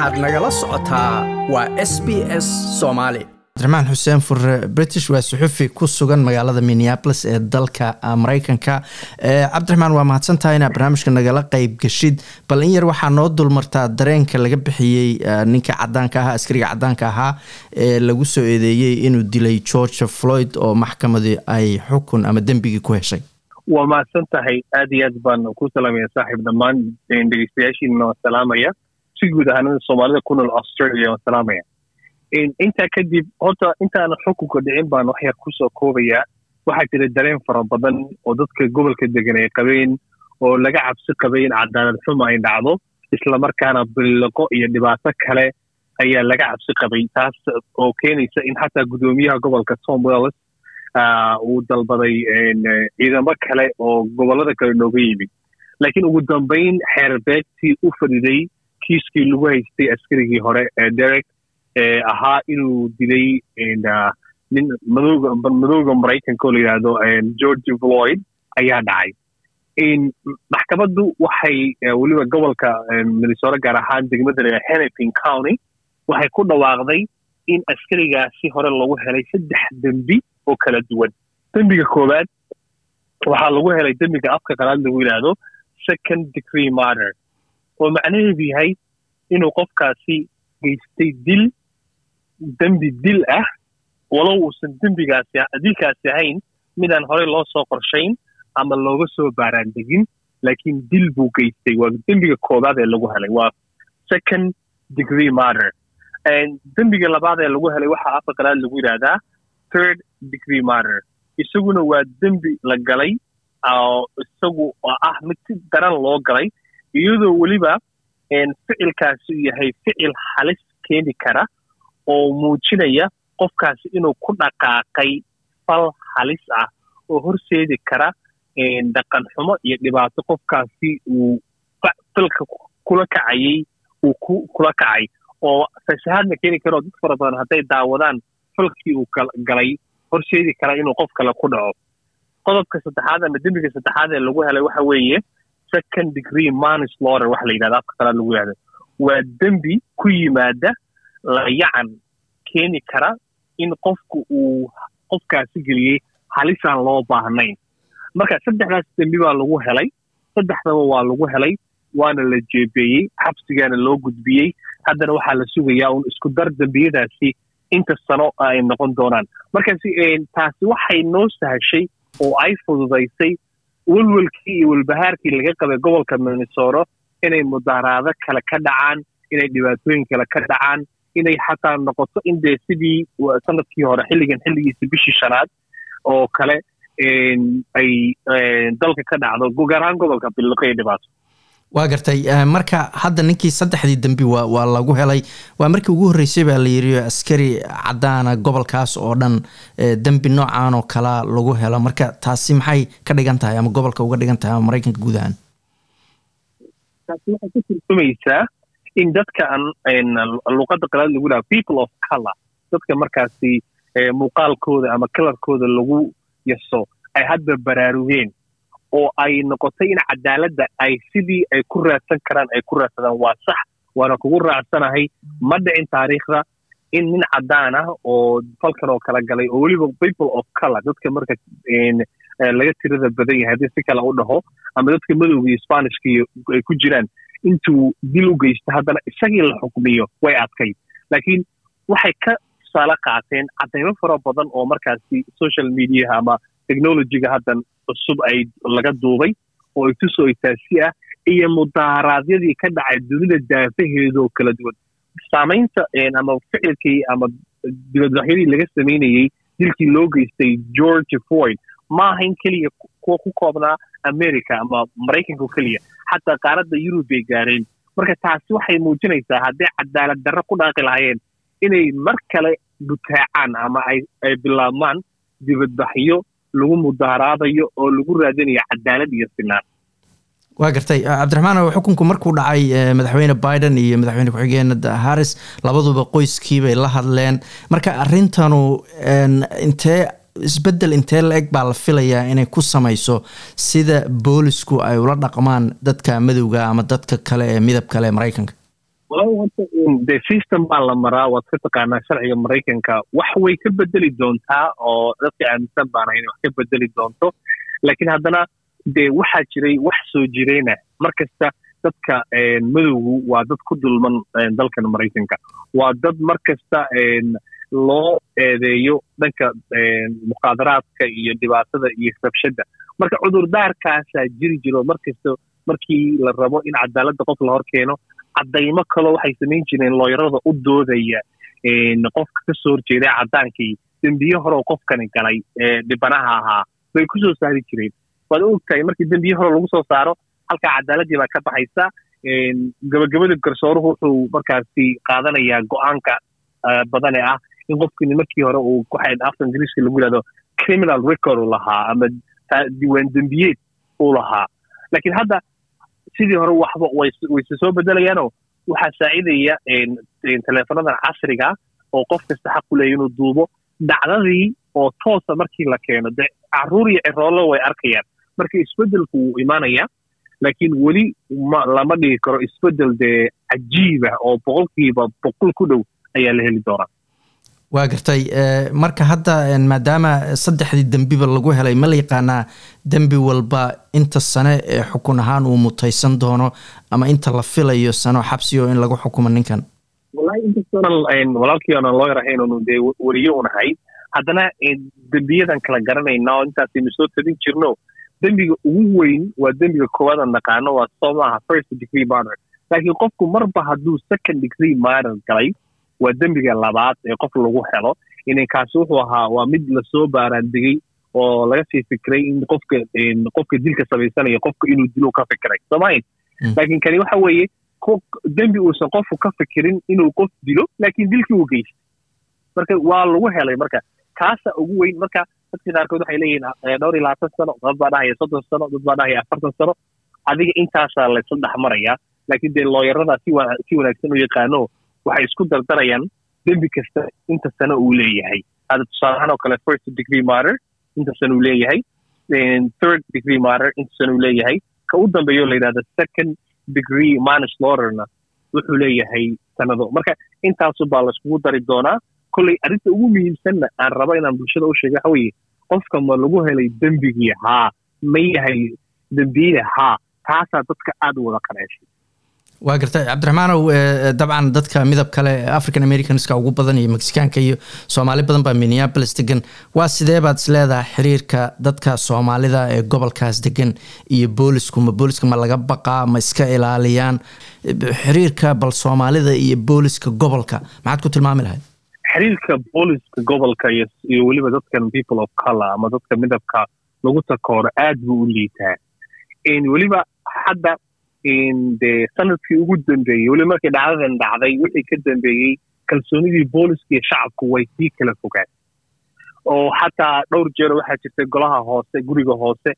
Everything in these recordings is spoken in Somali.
waxaad nagala socotaa waa s b s soomaali cabdiraxmaan xuseen fure british waa suxufi ku sugan magaalada minneapolis ee dalka mareykanka. Cabdiraxmaan waa mahadsantahay inaad barnaamijka nagala qeyb geshid bal in yar waxaa noo dulmartaa dareenka laga bixiyey ninka cadaanka ahaa askariga cadaanka ahaa ee lagu soo eedeeyey inuu dilay george floyd oo maxkamadi ay xukun ama dembigii ku heshay. Waa mahadsan tahay aad iyo aad baan ku salaamaya saaxiib dhammaan dhegeystayaashiina waa salaamaya si guud ahaanada soomaalida ku nool australia waa salaamaya. Intaa kadib horta intaana xukunka dhicin baan wax yar ku soo koobayaa. Waxaa jira dareen fara badan oo dadka gobolka degan ay qabeen oo laga cabsi qabay in cadaalad xuma ay dhacdo. Islamarkaana billiqo iyo dhibaato kale ayaa laga cabsi qabay taas oo keenaysa in xataa guddoomiyaha gobolka tom wells uu dalbaday ciidamo kale oo gobollada kale nooga yimid. Laakiin ugu dambayn xeerbeegtii u fadhiday kiiskii lagu haystay askarigii hore ee derek ee ahaa inuu dilay nin madowga maraykanka oo la yidhaahdo george floyd ayaa dhacay. Maxkamaddu waxay weliba gobolka minnesota gaar ahaan degmada la hennepin county waxay ku dhawaaqday in askarigaasi hore lagu helay saddex dembi oo kala duwan. Dembiga koowaad waxaa lagu helay dembiga afka qalaad lagu yidhaahdo second degree murder oo macnaheedu yahay inuu qofkaasi geystay dil dembi dil ah walow uusan dembigaasi dilkaasi ahayn midaan horey loo soo qorshayn ama looga soo baaraandegin laakiin dil buu geystay. Waa dembiga koowaad ee lagu helay. Waa second degree murder. Dembiga labaad ee lagu helay waxaa afka qalaad lagu yidhaahdaa third degree murder. Isaguna waa dembi la galay isagu oo ah mid si daran loo galay iyadoo weliba ficilkaasi yahay ficil halis keeni kara oo muujinaya qofkaasi inuu ku dhaqaaqay fal halis ah oo horseedi kara dhaqan xumo iyo dhibaato qofkaasi uu falka kula kacayey uu kula kacay oo fasahaadna keeni karo. Dad fara badan hadday daawadaan falkii uu galay horseedi kara inuu qof kale ku dhaco. Qodobka saddexaad ama dembiga saddexaad ee lagu helay waxa weeye second degree manslaughter waxa la yidhahda afka qalaad lagu yidhahdo. Waa dembi ku yimaada layacan keeni kara in qofku uu qofkaasi geliyey halisaan loo baahnayn. Marka saddexdaas dembi baa lagu helay saddexdaba waa lagu helay waana la jeebeeyey xabsigaana loo gudbiyey. Haddana waxaa la sugayaa un isku dar dembiyadaasi inta sano ay noqon doonaan. Markaasi taasi waxay noo sahashay oo ay fududaysay welwelkii iyo welbahaarkii laga qabay gobolka minnesota inay mudaaraado kale ka dhacaan inay dhibaatooyin kale ka dhacaan inay xataa noqoto in dee sidii sannadkii hore xilligan xilligiisa bishii shanaad oo kale ay dalka ka dhacdo. Gaar ahaan gobolka billiqo dhibaato waa gartay marka hadda ninkii saddexdii dembi waa lagu helay. Waa markii ugu horreysay baa la yidhi askari caddaana gobolkaas oo dhan dembi noocan oo kalea lagu helo. Marka taasi maxay ka dhigan tahay ama gobolka uga dhigan tahay ama maraykanka guud ahaan taasi waxay ku turjumaysaa in dadka luqadda qalaad lagu dhaha people of color dadka markaasi muuqaalkooda ama kalarkooda lagu yaso ay hadda baraarugeen oo ay noqotay in cadaaladda ay sidii ay ku raadsan karaan ay ku raadsadaan waa sax waana kugu raacsanahay ma dhicin taariikhda in nin caddaan ah oo falkan oo kala galay oo weliba people of color dadka marka laga tirada badan yahay haddii si kale u dhaho ama dadka madowga iyo spanishka ay ku jiraan intuu dil u geysto haddana isagii la xukmiyo way adkayd. Laakiin waxay ka tusaale qaateen caddaymo fara badan oo markaasi social mediaha ama technologyga haddan cusub ay laga duubay oo ay tusoo taasi ah iyo mudaaraadyadii ka dhacay dunida daafaheeda oo kala duwan. Saamaynta ama ficilkii ama dibadbaxyadii laga samaynayey dilkii loo geystay george floyd ma ahayn keliya kuwa ku koobnaa america ama maraykanka oo keliya xataa qaaradda yurub bay gaareen. Marka taasi waxay muujinaysaa hadday cadaalad darro ku dhaaqi lahaayeen inay mar kale butaacaan ama ay bilaabmaan dibadbaxyo lagu mudaaraadayo oo lagu raadinayo cadaalad iyo sinaan. Waa gartay. Cabdiraxmaan xukunku markuu dhacay madaxweyne biden iyo madaxweyne ku-xigeenada harris labaduba qoyskiibay la hadleen. Marka arrintanu intee isbeddel intee la-eg baa la filayaa inay ku samayso sida boolisku ay ula dhaqmaan dadka madowga ama dadka kale ee midab kale ee maraykanka de system baa la maraa waad ka taqaanaa sharciga maraykanka. Wax way ka bedeli doontaa oo dadka aaminsan baana inay wax ka bedeli doonto. Laakiin haddana dee waxaa jiray wax soo jireyna mar kasta dadka madowgu waa dad ku dulman dalkan maraykanka. Waa dad mar kasta loo eedeeyo dhanka muqaadaraadka iyo dhibaatada iyo rabshadda. Marka cudurdaarkaasaa jiri jiro mar kasta markii la rabo in cadaaladda qof la hor caddaymo kaloo waxay samayn jireen looyarada u doodaya qofka ka soo horjeeda caddaankii dembiye horeo qofkani galay dhibanaha ahaa. Bay ku soo saari jireen. Waad ogtahay markii dembiye hore lagu soo saaro halkaa cadaaladii baa ka baxaysa gabagabada garsooruhu wuxuu markaasi qaadanayaa go'aanka badane ah in qofkini markii hore uu afka ingiriiska lagu yidhahdo criminal record uu lahaa ama diiwaan dembiyeed uu lahaa. Laakiin hadda sidii hore waxba wayse soo bedelayaanoo waxaa saacidaya teleefonadan casriga oo qof kasta xaq u leeya inuu duubo dhacdadii oo toosa markii la keeno. De carruur iyo ciroolo way arkayaan. Marka isbedelku wuu imaanaya laakiin weli lama dhigi karo isbeddel dee cajiiba oo boqolkiiba boqol ku dhow ayaa la heli doonaa waa gartay marka hadda maadaama saddexdii dembiba lagu helay ma la yaqaanaa dembi walba inta sane ee xukun ahaan uu mutaysan doono ama inta la filayo sano xabsiyo in lagu xukumo ninkan? Wallahi inkastoonan walaalkii oonan loo yarahayn oonu dee weriye u nahay haddana dembiyadan kala garanayna oo intaasaynu soo tabin jirno. Dembiga ugu weyn waa dembiga koowaad aan naqaano waa soo first degree murder laakiin qofku marba hadduu second degree murder galay waa dembiga labaad ee qof lagu helo. Inankaasi wuxuu ahaa waa mid la soo baaraandegey oo laga sii fikiray in qofka qofka dilka samaysanaya qofka inuu dilo ka fikiray. Soomaahin laakiin kani waxa weeye dembi uusan qofku ka fikirin inuu qof dilo laakiin dilkii uu geystay. Marka waa lagu helay. Marka kaasa ugu weyn marka dadka qaarkood waxay leeyihiin dhowr iyo labaatan sano dad baa dhahaya soddon sano dad baa dhahaya afartan sano. Adiga intaasaa laysla dhex marayaa laakiin dee looyarada si si wanaagsan u yaqaano waxay isku dardarayaan dembi kasta inta sano uu leeyahay. Hadda tusaalahaan oo kale first degree murder inta sano uu leeyahay. Third degree murder inta sano uu leeyahay. Ka u dambeeyo la yidhahda second degree manslaughterna wuxuu leeyahay sanado. Marka intaasu baa layskugu dari doonaa. Kolley arrinta ugu muhiimsanna aan rabo inaan bulshada u sheega waxa weeye qofka ma lagu helay dembigii haa ma yahay dembiyada haa taasaa dadka aada u wada qaneeshay waa gartay cabdiraxmaanow dabcan dadka midab kale african americanska ugu badan iyo mexicaanka iyo soomaali badan baa minneapolis degan waa sidee baad is leedahay xiriirka dadka soomaalida ee gobolkaas degan iyo boolisku ma booliska ma laga baqaa ma iska ilaaliyaan? Xiriirka bal soomaalida iyo booliska gobolka maxaad ku tilmaami lahayd? Xiriirka booliska gobolka iyo weliba dadkan people of color ama dadka midabka lagu takooro aad buu u liitaa. Weliba hadda dee sannadkii ugu dambeeyey weliba markii dhacdadan dhacday wixii ka dambeeyey kalsoonidii booliska iyo shacabku way sii kala fogaan. Oo xataa dhowr jeero waxaa jirtay golaha hoose guriga hoose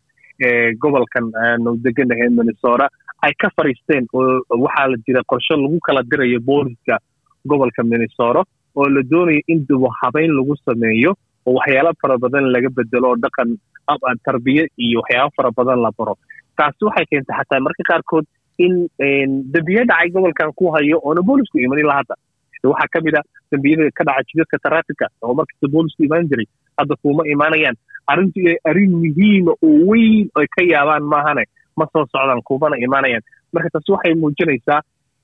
ee gobolkan aanu deganahay minnesota. Ay ka fariisteen oo waxaa la jira qorshe lagu kala dirayo booliska gobolka minnesota oo la doonayo in dubo habeyn lagu sameeyo oo waxyaalo fara badan laga bedelo oo dhaqan tarbiya iyo waxyaabo fara badan la baro. Taasi waxay keentay xataa marka qaarkood in dembiye dhacay gobolkan ku hayo oona boolisku iman ilaa hadda waxaa ka mid a dembiyada ka dhaca jidadka taraafika oo markasta boolisku imaan jiray hadda kuuma imaanayaan arrintu arrin muhiima oo weyn ay ka yaabaan maahane ma soo socdaan kumana imaanayaan marka taasi waxay muujinaysaa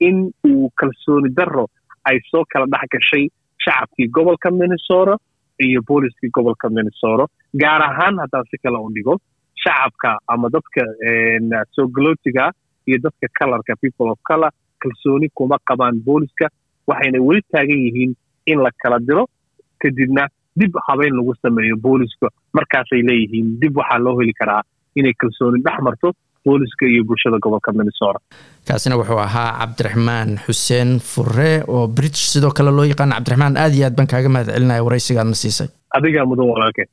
in uu kalsooni darro ay soo kala dhex gashay shacabkii gobolka minnesota iyo booliskii gobolka minnesota gaar ahaan haddaan si kale u dhigo shacabka ama dadka soo galootiga iyo dadka kalarka people of color kalsooni kuma qabaan booliska. Waxayna weli taagan yihiin in la kala diro kadibna dib habeyn lagu sameeyo booliska. Markaasay leeyihiin dib waxaa loo heli karaa inay kalsooni dhex marto booliska iyo bulshada gobolka minnesota. Kaasina wuxuu ahaa cabdiraxmaan xuseen fure oo british sidoo kale loo yaqaana cabdiraxmaan aad iyo aad baan kaaga mahad celinaya waraysigaadna siisay. Adigaa mudan walaalkeen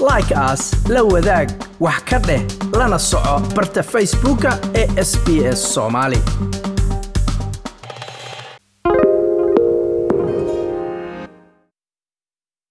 like as la wadaag wax ka dheh lana soco barta facebooka ee sb s soomaali